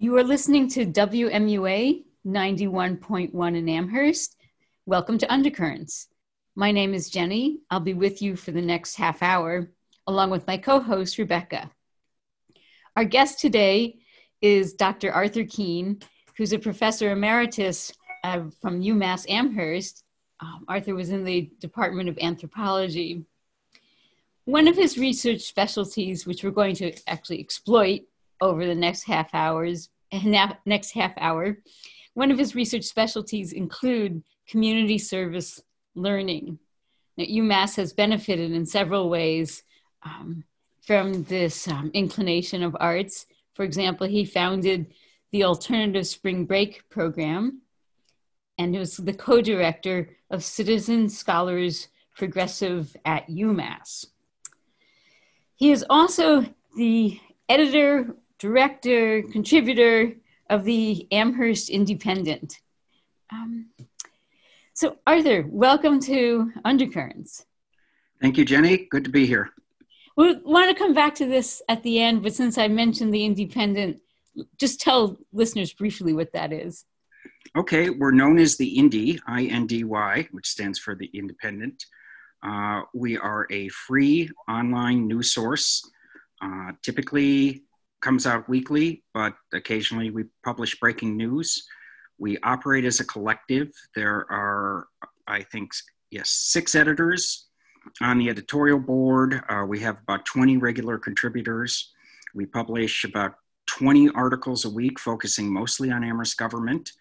You are listening to WMUA 91.1 in Amherst. Welcome to Undercurrents. My name is Jenny. I'll be with you for the next half hour, along with my co host, Rebecca. Our guest today is Dr. Arthur Keene, who's a professor emeritus uh, from UMass Amherst. Um, Arthur was in the Department of Anthropology. One of his research specialties, which we're going to actually exploit, over the next half hours next half hour. One of his research specialties include community service learning. Now, UMass has benefited in several ways um, from this um, inclination of Art's. For example, he founded the Alternative Spring Break program and was the co-director of Citizen Scholars Progressive at UMass. He is also the editor director, contributor of the Amherst Independent. Um, so, Arthur, welcome to Undercurrents. Thank you, Jenny. Good to be here. We want to come back to this at the end, but since I mentioned the Independent, just tell listeners briefly what that is. Okay, we're known as the Indy, I N D Y, which stands for the Independent. Uh, we are a free online news source, uh, typically comes out weekly, but occasionally we publish breaking news. We operate as a collective. There are, I think, yes, six editors on the editorial board. Uh, we have about 20 regular contributors. We publish about 20 articles a week, focusing mostly on Amherst government.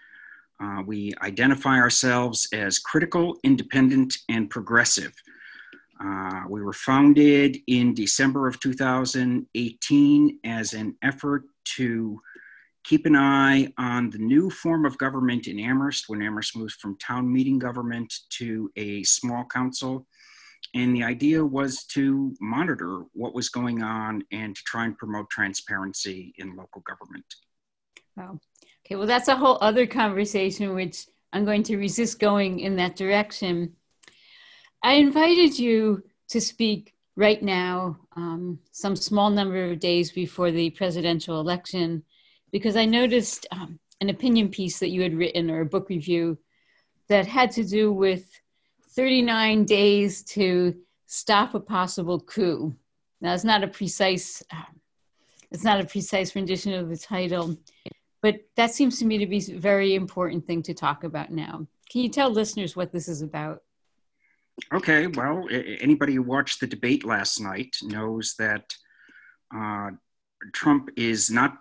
Uh, we identify ourselves as critical, independent, and progressive. Uh, we were founded in December of 2018 as an effort to keep an eye on the new form of government in Amherst when Amherst moves from town meeting government to a small council. And the idea was to monitor what was going on and to try and promote transparency in local government. Wow. Okay, well, that's a whole other conversation, which I'm going to resist going in that direction. I invited you to speak right now, um, some small number of days before the presidential election, because I noticed um, an opinion piece that you had written or a book review that had to do with 39 days to stop a possible coup. Now, it's not a precise, um, it's not a precise rendition of the title, but that seems to me to be a very important thing to talk about now. Can you tell listeners what this is about? Okay, well, anybody who watched the debate last night knows that uh, Trump is not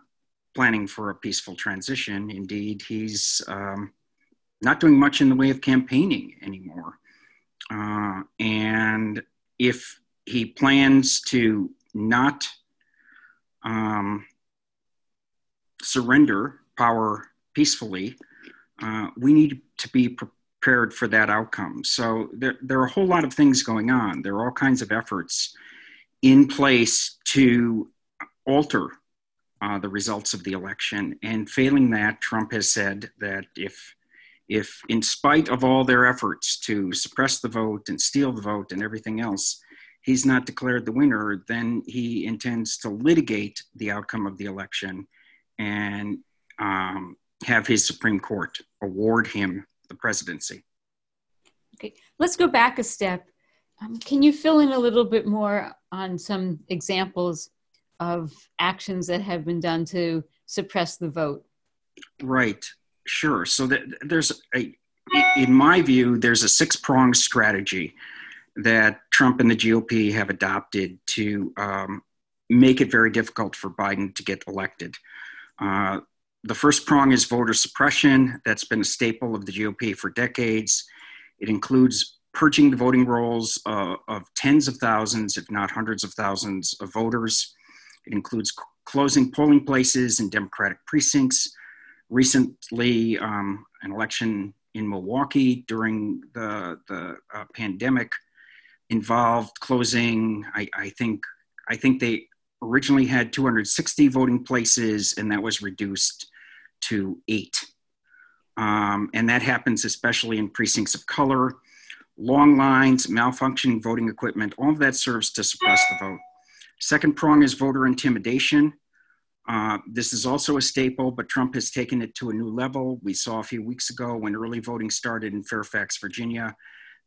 planning for a peaceful transition. Indeed, he's um, not doing much in the way of campaigning anymore. Uh, and if he plans to not um, surrender power peacefully, uh, we need to be prepared prepared for that outcome. So there, there are a whole lot of things going on. There are all kinds of efforts in place to alter uh, the results of the election. And failing that, Trump has said that if if in spite of all their efforts to suppress the vote and steal the vote and everything else, he's not declared the winner, then he intends to litigate the outcome of the election and um, have his Supreme Court award him the presidency. Okay, let's go back a step. Um, can you fill in a little bit more on some examples of actions that have been done to suppress the vote? Right, sure. So that there's a, in my view, there's a six pronged strategy that Trump and the GOP have adopted to um, make it very difficult for Biden to get elected. Uh, the first prong is voter suppression. That's been a staple of the GOP for decades. It includes purging the voting rolls uh, of tens of thousands, if not hundreds of thousands, of voters. It includes c- closing polling places in Democratic precincts. Recently, um, an election in Milwaukee during the, the uh, pandemic involved closing, I, I, think, I think they originally had 260 voting places, and that was reduced to eight. Um, and that happens especially in precincts of color, long lines, malfunctioning voting equipment, all of that serves to suppress the vote. Second prong is voter intimidation. Uh, this is also a staple, but Trump has taken it to a new level. We saw a few weeks ago when early voting started in Fairfax, Virginia,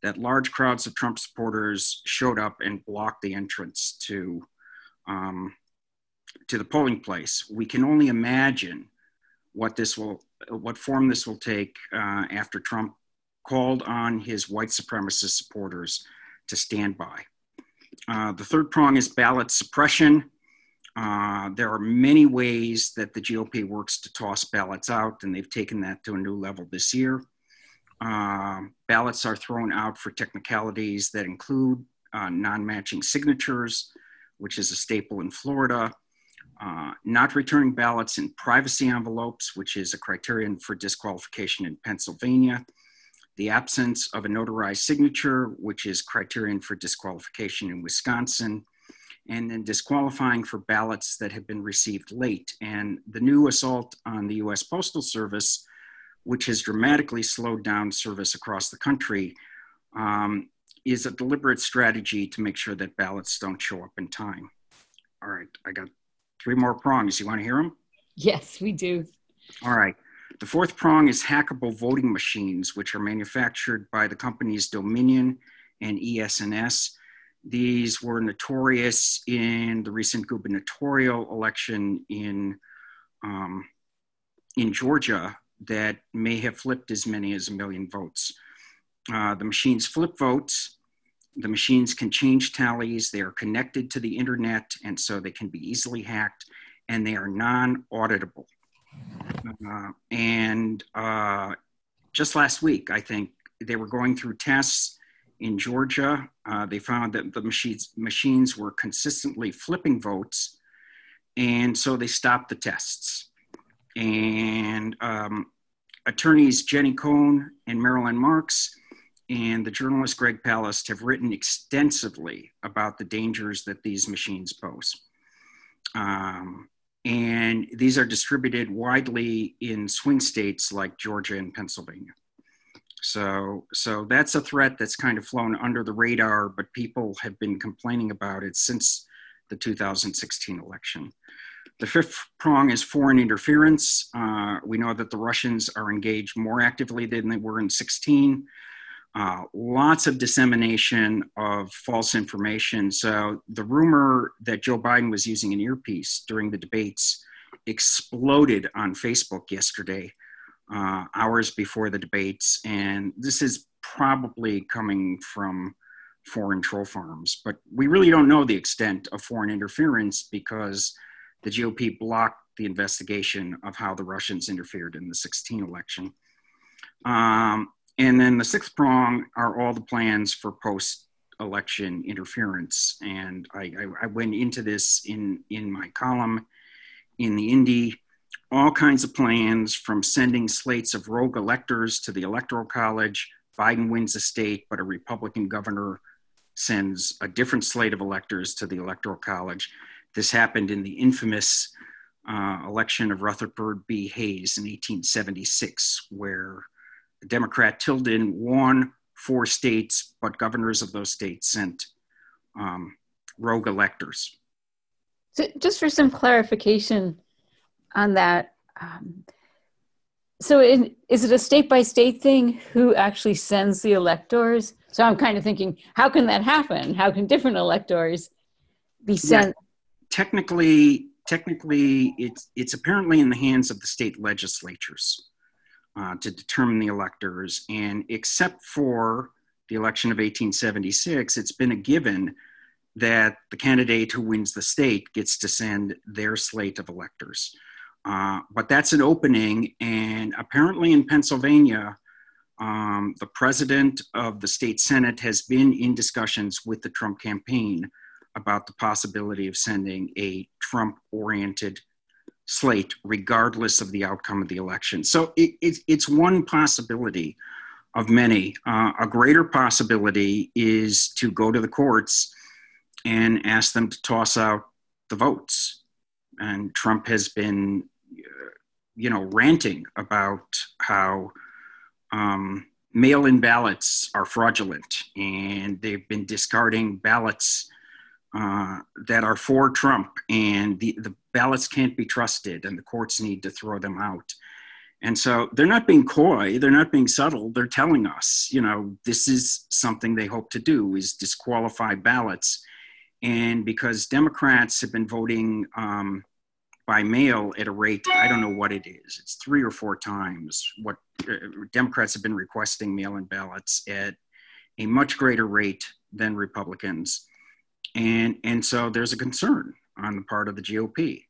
that large crowds of Trump supporters showed up and blocked the entrance to, um, to the polling place. We can only imagine what this will, what form this will take uh, after Trump called on his white supremacist supporters to stand by. Uh, the third prong is ballot suppression. Uh, there are many ways that the GOP works to toss ballots out, and they've taken that to a new level this year. Uh, ballots are thrown out for technicalities that include uh, non matching signatures, which is a staple in Florida, uh, not returning ballots in privacy envelopes, which is a criterion for disqualification in Pennsylvania, the absence of a notarized signature, which is criterion for disqualification in Wisconsin, and then disqualifying for ballots that have been received late. And the new assault on the US Postal Service, which has dramatically slowed down service across the country, um, is a deliberate strategy to make sure that ballots don't show up in time. All right, I got three more prongs. You want to hear them? Yes, we do. All right. The fourth prong is hackable voting machines, which are manufactured by the companies Dominion and ES&S. These were notorious in the recent gubernatorial election in, um, in Georgia that may have flipped as many as a million votes. Uh, the machines flip votes. The machines can change tallies. They are connected to the internet, and so they can be easily hacked, and they are non auditable. Uh, and uh, just last week, I think they were going through tests in Georgia. Uh, they found that the machines, machines were consistently flipping votes, and so they stopped the tests. And um, attorneys Jenny Cohn and Marilyn Marks and the journalist Greg Palast have written extensively about the dangers that these machines pose. Um, and these are distributed widely in swing states like Georgia and Pennsylvania. So, so that's a threat that's kind of flown under the radar, but people have been complaining about it since the 2016 election. The fifth prong is foreign interference. Uh, we know that the Russians are engaged more actively than they were in 16 uh, lots of dissemination of false information. So the rumor that Joe Biden was using an earpiece during the debates exploded on Facebook yesterday, uh, hours before the debates. And this is probably coming from foreign troll farms. But we really don't know the extent of foreign interference because the GOP blocked the investigation of how the Russians interfered in the 16 election. Um, and then the sixth prong are all the plans for post election interference. And I, I, I, went into this in, in my column in the Indy, all kinds of plans from sending slates of rogue electors to the Electoral College. Biden wins a state, but a Republican governor sends a different slate of electors to the Electoral College. This happened in the infamous uh, election of Rutherford B. Hayes in 1876, where Democrat Tilden won four states, but governors of those states sent um, rogue electors. So just for some clarification on that, um, so in, is it a state by state thing who actually sends the electors? So I'm kind of thinking, how can that happen? How can different electors be sent? Yeah, technically, technically, it's it's apparently in the hands of the state legislatures uh, to determine the electors. And except for the election of 1876, it's been a given that the candidate who wins the state gets to send their slate of electors. Uh, but that's an opening, and apparently in Pennsylvania, um, the president of the state senate has been in discussions with the Trump campaign about the possibility of sending a Trump oriented slate, regardless of the outcome of the election. So it, it, it's one possibility of many. Uh, a greater possibility is to go to the courts and ask them to toss out the votes. And Trump has been, uh, you know, ranting about how um, mail in ballots are fraudulent and they've been discarding ballots uh, that are for Trump, and the, the ballots can't be trusted, and the courts need to throw them out. And so they're not being coy, they're not being subtle. They're telling us, you know, this is something they hope to do is disqualify ballots. And because Democrats have been voting um, by mail at a rate, I don't know what it is. It's three or four times what uh, Democrats have been requesting mail in ballots at a much greater rate than Republicans. And, and so there's a concern on the part of the GOP.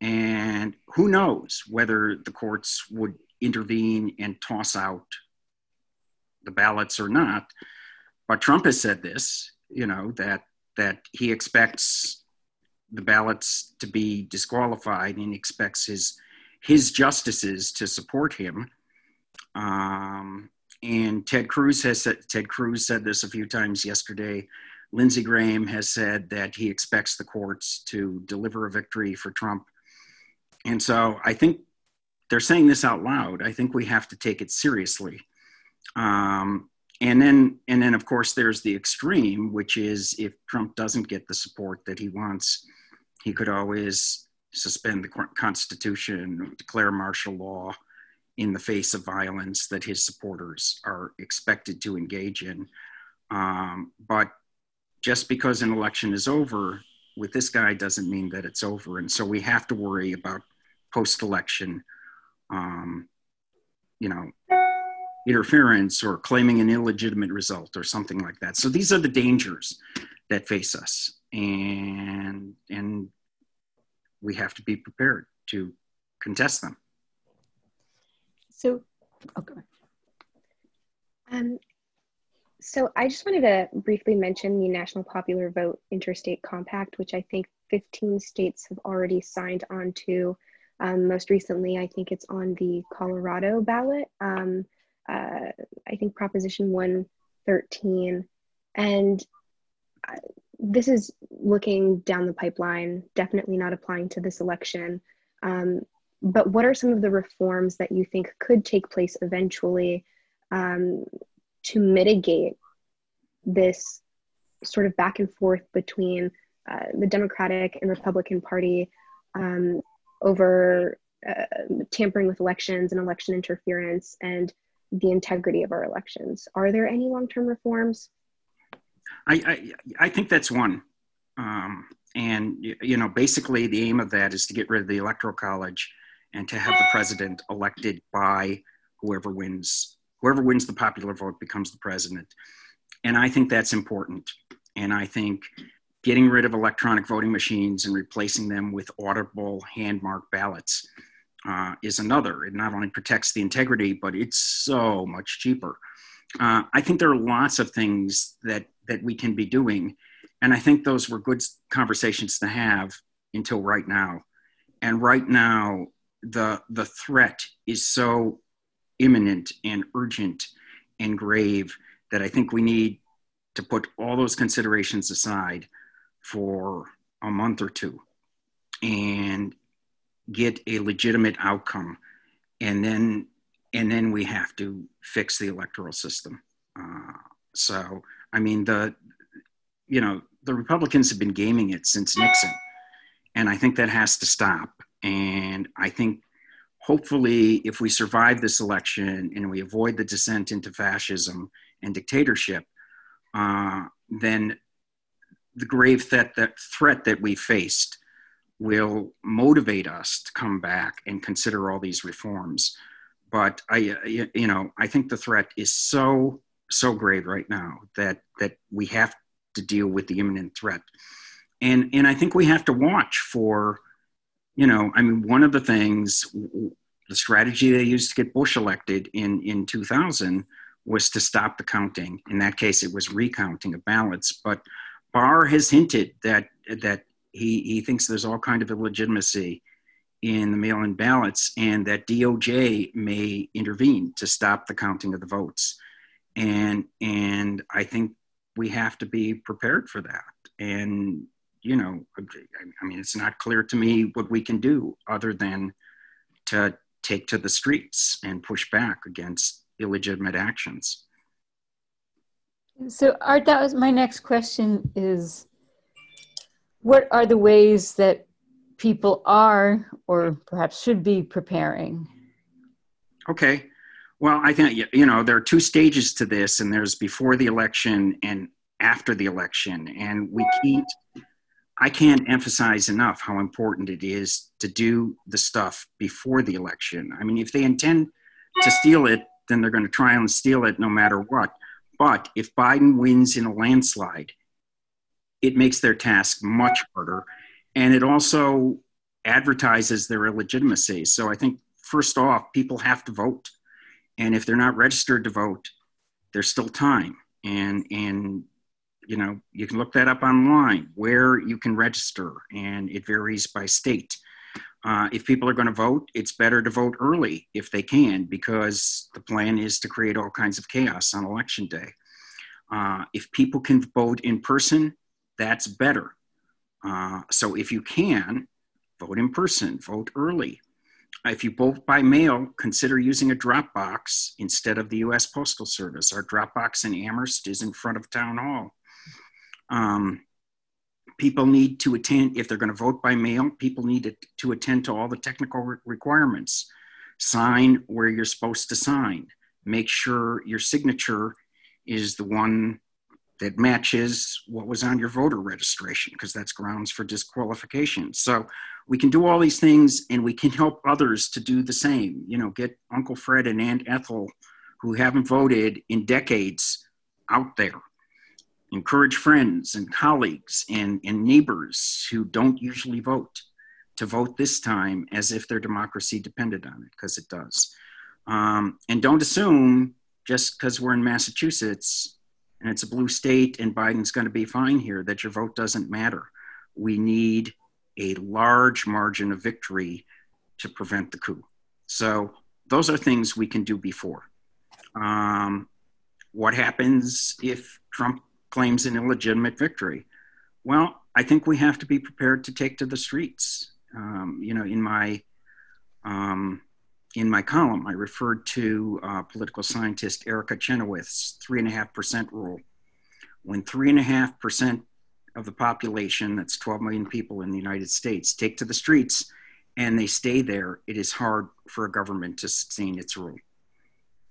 And who knows whether the courts would intervene and toss out the ballots or not. But Trump has said this, you know, that that he expects the ballots to be disqualified and expects his his justices to support him. Um, and Ted Cruz has said, Ted Cruz said this a few times yesterday. Lindsey Graham has said that he expects the courts to deliver a victory for Trump and so I think they're saying this out loud. I think we have to take it seriously. Um, and then, and then, of course, there's the extreme, which is if Trump doesn't get the support that he wants, he could always suspend the Constitution, declare martial law in the face of violence that his supporters are expected to engage in. Um, but just because an election is over with this guy doesn't mean that it's over. And so we have to worry about post election, um, you know, interference or claiming an illegitimate result or something like that. So these are the dangers that face us. And, and we have to be prepared to contest them. So, okay. Um, so I just wanted to briefly mention the National Popular Vote Interstate Compact, which I think 15 states have already signed on to. Um, most recently, I think it's on the Colorado ballot. Um, uh, I think Proposition 113. And this is looking down the pipeline, definitely not applying to this election. Um, but what are some of the reforms that you think could take place eventually um, to mitigate this sort of back and forth between uh, the Democratic and Republican Party um, over uh, tampering with elections and election interference and the integrity of our elections. Are there any long term reforms? I, I, I, think that's one. Um, and, you know, basically the aim of that is to get rid of the Electoral College and to have the president elected by whoever wins whoever wins the popular vote becomes the president. And I think that's important. And I think getting rid of electronic voting machines and replacing them with audible hand marked ballots uh, is another. It not only protects the integrity, but it's so much cheaper. Uh, I think there are lots of things that, that we can be doing. And I think those were good conversations to have until right now. And right now, the, the threat is so imminent and urgent and grave that I think we need to put all those considerations aside for a month or two and get a legitimate outcome. And then and then we have to fix the electoral system. Uh, so i mean the you know the republicans have been gaming it since nixon. And i think that has to stop. And i think hopefully, if we survive this election and we avoid the descent into fascism and dictatorship, uh, then the grave threat that, threat that we faced will motivate us to come back and consider all these reforms. But I, you know, I think the threat is so so grave right now that that we have to deal with the imminent threat, and and I think we have to watch for you know, I mean, one of the things, the strategy they used to get Bush elected in, in 2000 was to stop the counting. In that case, it was recounting of ballots. But Barr has hinted that, that he, he thinks there's all kind of illegitimacy in the mail-in ballots and that DOJ may intervene to stop the counting of the votes. And, and I think we have to be prepared for that. And you know, I mean, it's not clear to me what we can do other than to take to the streets and push back against illegitimate actions. So, Art, that was my next question is what are the ways that people are or perhaps should be preparing? Okay. Well, I think, you know, there are two stages to this, and there's before the election and after the election. And we can't, I can't emphasize enough how important it is to do the stuff before the election. I mean, if they intend to steal it, then they're going to try and steal it no matter what. But if Biden wins in a landslide, it makes their task much harder. And it also advertises their illegitimacy. So I think, first off, people have to vote. And if they're not registered to vote, there's still time. And, and you know, you can look that up online where you can register, and it varies by state. Uh, if people are going to vote, it's better to vote early if they can, because the plan is to create all kinds of chaos on election day. Uh, if people can vote in person, that's better. Uh, so if you can, vote in person, vote early. If you vote by mail, consider using a drop box instead of the US Postal Service. Our drop box in Amherst is in front of Town Hall. Um, people need to attend, if they're going to vote by mail, people need to attend to all the technical re- requirements. Sign where you're supposed to sign. Make sure your signature is the one that matches what was on your voter registration because that's grounds for disqualification. So we can do all these things and we can help others to do the same. You know, get Uncle Fred and Aunt Ethel who haven't voted in decades out there. Encourage friends and colleagues and, and neighbors who don't usually vote to vote this time as if their democracy depended on it, because it does. Um, and don't assume just because we're in Massachusetts and it's a blue state and Biden's going to be fine here, that your vote doesn't matter. We need a large margin of victory to prevent the coup. So those are things we can do before. Um, what happens if Trump claims an illegitimate victory? Well, I think we have to be prepared to take to the streets. Um, you know, in my um, in my column, I referred to uh, political scientist Erica Chenoweth's three and a half percent rule. When three and a half percent of the population, that's 12 million people in the United States, take to the streets and they stay there, it is hard for a government to sustain its rule.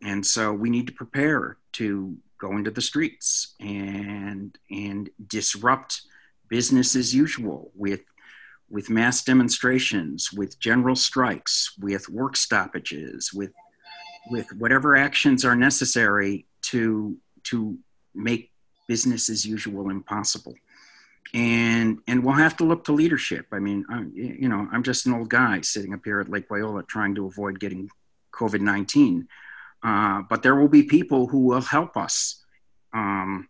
And so we need to prepare to go into the streets and and disrupt business as usual with with mass demonstrations, with general strikes, with work stoppages, with with whatever actions are necessary to to make business as usual impossible. And and we'll have to look to leadership. I mean, I'm, you know, I'm just an old guy sitting up here at Lake Wyola trying to avoid getting COVID nineteen. Uh, but there will be people who will help us um,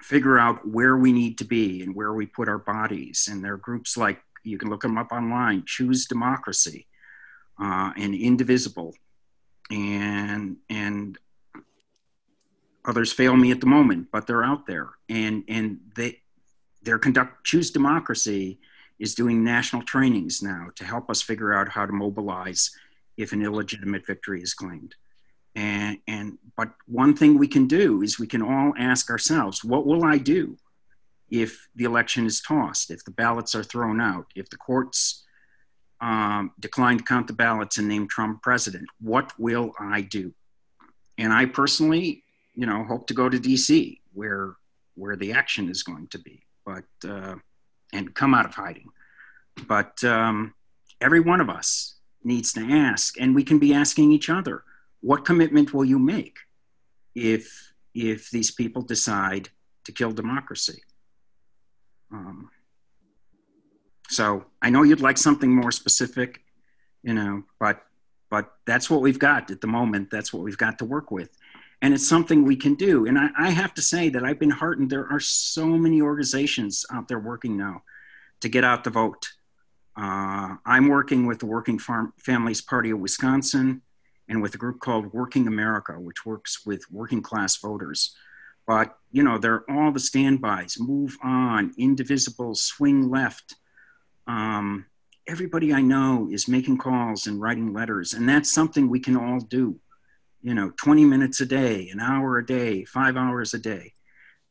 figure out where we need to be and where we put our bodies. And there are groups like, you can look them up online, Choose Democracy uh, and Indivisible. And, and others fail me at the moment, but they're out there. And, and they, their conduct, Choose Democracy is doing national trainings now to help us figure out how to mobilize if an illegitimate victory is claimed. And, and but one thing we can do is we can all ask ourselves, what will I do if the election is tossed, if the ballots are thrown out, if the courts um, decline to count the ballots and name Trump president? What will I do? And I personally, you know, hope to go to D.C. where where the action is going to be, but uh, and come out of hiding. But um, every one of us needs to ask, and we can be asking each other what commitment will you make if if these people decide to kill democracy? Um, so I know you'd like something more specific, you know, but but that's what we've got at the moment. That's what we've got to work with. And it's something we can do. And I, I have to say that I've been heartened. There are so many organizations out there working now to get out the vote. Uh, I'm working with the Working Farm Families Party of Wisconsin and with a group called Working America, which works with working class voters. But, you know, they're all the standbys move on, indivisible, swing left. Um, everybody I know is making calls and writing letters, and that's something we can all do. You know, 20 minutes a day, an hour a day, five hours a day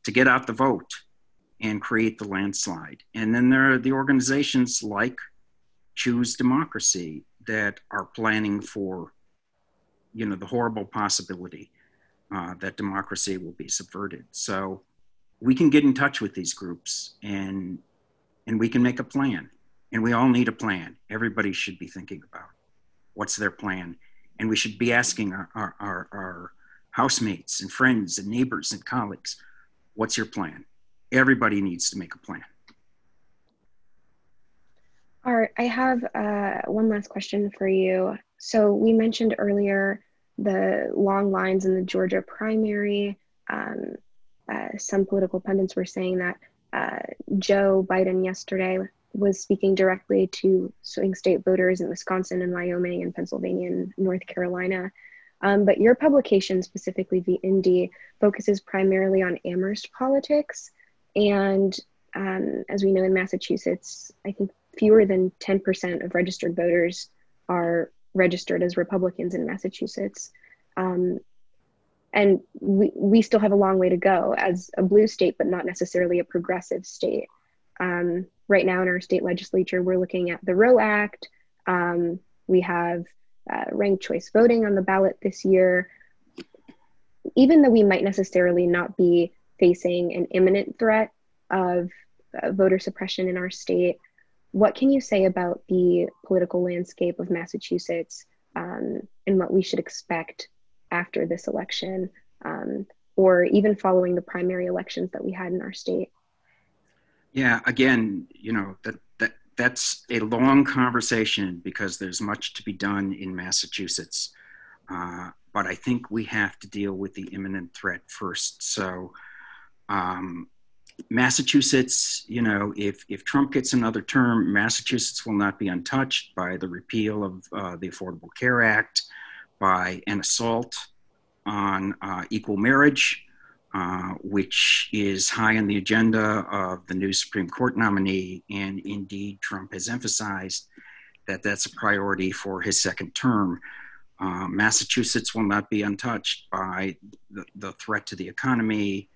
to get out the vote and create the landslide. And then there are the organizations like Choose Democracy that are planning for, you know, the horrible possibility uh, that democracy will be subverted. So we can get in touch with these groups and and we can make a plan. And we all need a plan. Everybody should be thinking about what's their plan. And we should be asking our, our, our, our housemates and friends and neighbors and colleagues, what's your plan? Everybody needs to make a plan. All right, I have uh, one last question for you. So we mentioned earlier the long lines in the Georgia primary. Um, uh, some political pundits were saying that uh, Joe Biden yesterday was speaking directly to swing state voters in Wisconsin and Wyoming and Pennsylvania and North Carolina. Um, but your publication, specifically the Indy, focuses primarily on Amherst politics. And um, as we know in Massachusetts, I think fewer than 10% of registered voters are registered as Republicans in Massachusetts. Um, and we, we still have a long way to go as a blue state, but not necessarily a progressive state. Um, right now in our state legislature, we're looking at the Roe Act. Um, we have uh, ranked choice voting on the ballot this year. Even though we might necessarily not be facing an imminent threat of uh, voter suppression in our state, what can you say about the political landscape of Massachusetts um, and what we should expect after this election um, or even following the primary elections that we had in our state? Yeah, again, you know, that, that that's a long conversation because there's much to be done in Massachusetts. Uh, but I think we have to deal with the imminent threat first. So, um, Massachusetts, you know, if, if Trump gets another term, Massachusetts will not be untouched by the repeal of uh, the Affordable Care Act, by an assault on uh, equal marriage, uh, which is high on the agenda of the new Supreme Court nominee. And indeed, Trump has emphasized that that's a priority for his second term. Uh, Massachusetts will not be untouched by the, the threat to the economy,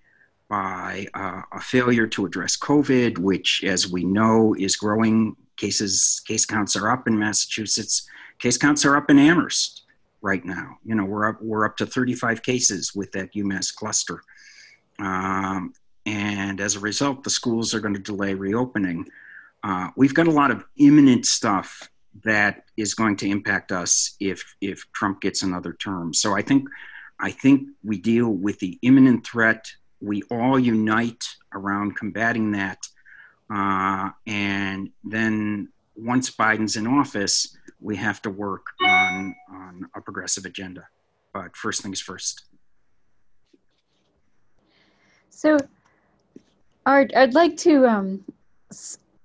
by uh, a failure to address COVID, which, as we know, is growing. Cases, case counts are up in Massachusetts. Case counts are up in Amherst right now. You know, we're up, we're up to 35 cases with that UMass cluster. Um, and as a result, the schools are going to delay reopening. Uh, we've got a lot of imminent stuff that is going to impact us if if Trump gets another term. So I think I think we deal with the imminent threat. We all unite around combating that, uh, and then once Biden's in office, we have to work on on a progressive agenda. But first things first. So, Art, I'd like to um,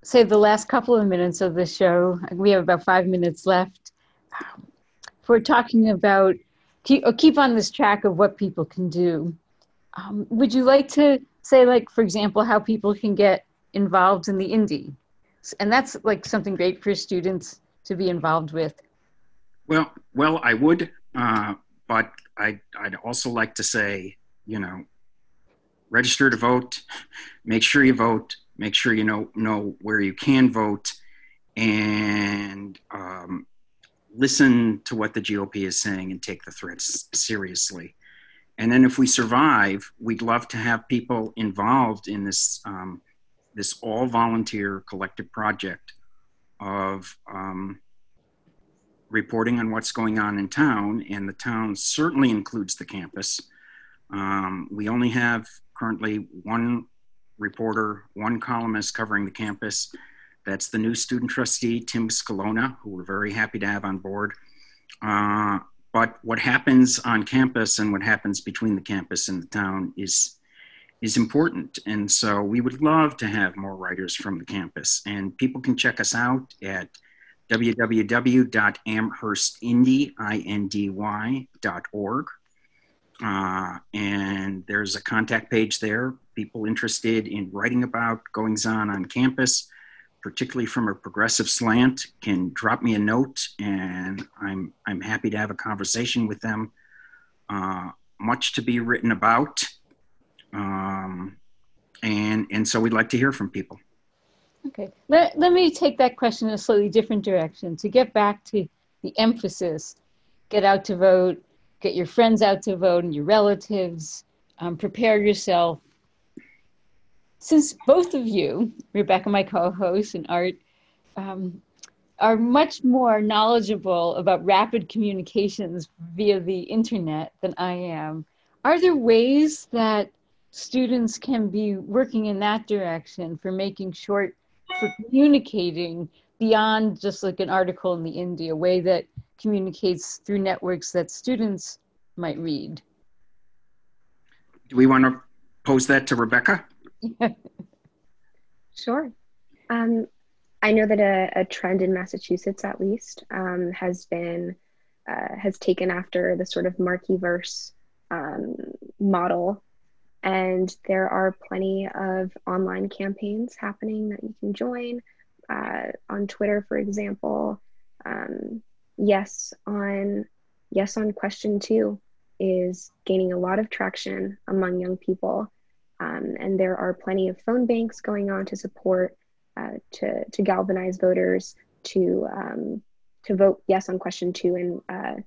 say the last couple of minutes of the show. We have about five minutes left. Um, we're talking about keep, keep on this track of what people can do. Um, would you like to say, like, for example, how people can get involved in the Indy? And that's like something great for students to be involved with. Well, well, I would, uh, but I, I'd also like to say, you know, register to vote, make sure you vote, make sure you know know where you can vote, and um, listen to what the GOP is saying and take the threats seriously. And then, if we survive, we'd love to have people involved in this um, this all volunteer collective project of um, reporting on what's going on in town, and the town certainly includes the campus. Um, we only have currently one reporter, one columnist covering the campus. That's the new student trustee, Tim Scalona, who we're very happy to have on board. Uh, but what happens on campus and what happens between the campus and the town is is important. And so we would love to have more writers from the campus. And people can check us out at www.amherstindy.org. Uh, and there's a contact page there. People interested in writing about goings on on campus, particularly from a progressive slant, can drop me a note, and I'm I'm happy to have a conversation with them. Uh, much to be written about, um, and, and so we'd like to hear from people. Okay, let, let me take that question in a slightly different direction. To get back to the emphasis, get out to vote, get your friends out to vote and your relatives, um, prepare yourself. Since both of you, Rebecca, my co host, and Art, um, are much more knowledgeable about rapid communications via the internet than I am, are there ways that students can be working in that direction for making short, for communicating beyond just like an article in the Indy, a way that communicates through networks that students might read? Do we want to pose that to Rebecca? sure. Um, I know that a, a, trend in Massachusetts, at least, um, has been uh, has taken after the sort of Markeyverse um, model, and there are plenty of online campaigns happening that you can join uh, on Twitter, for example. Um, yes, on yes on question two is gaining a lot of traction among young people. Um, and there are plenty of phone banks going on to support, uh, to, to galvanize voters to, um, to vote yes on question two and uh,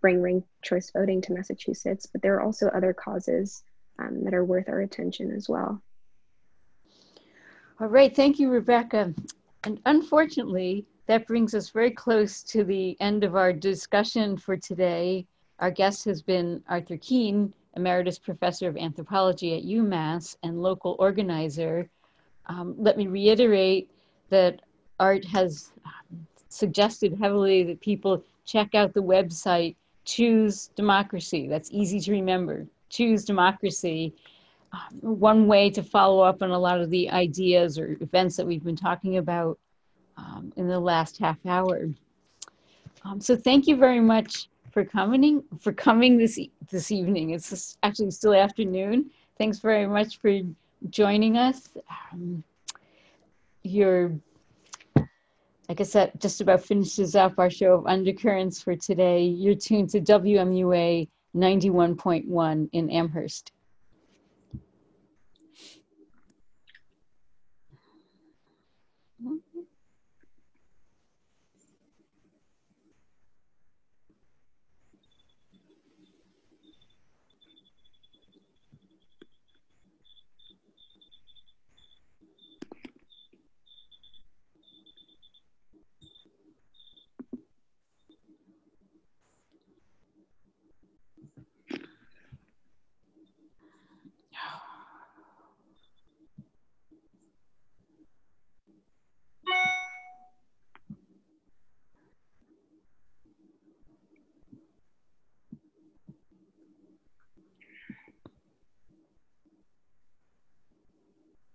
bring ranked choice voting to Massachusetts. But there are also other causes um, that are worth our attention as well. All right, thank you, Rebecca. And unfortunately, that brings us very close to the end of our discussion for today. Our guest has been Arthur Keene, Emeritus Professor of Anthropology at UMass and local organizer. Um, let me reiterate that Art has suggested heavily that people check out the website Choose Democracy. That's easy to remember. Choose Democracy. Um, one way to follow up on a lot of the ideas or events that we've been talking about um, in the last half hour. Um, so thank you very much for coming for coming this this evening. It's actually still afternoon. Thanks very much for joining us. Um, your I guess that just about finishes up our show of undercurrents for today. You're tuned to WMUA 91.1 in Amherst.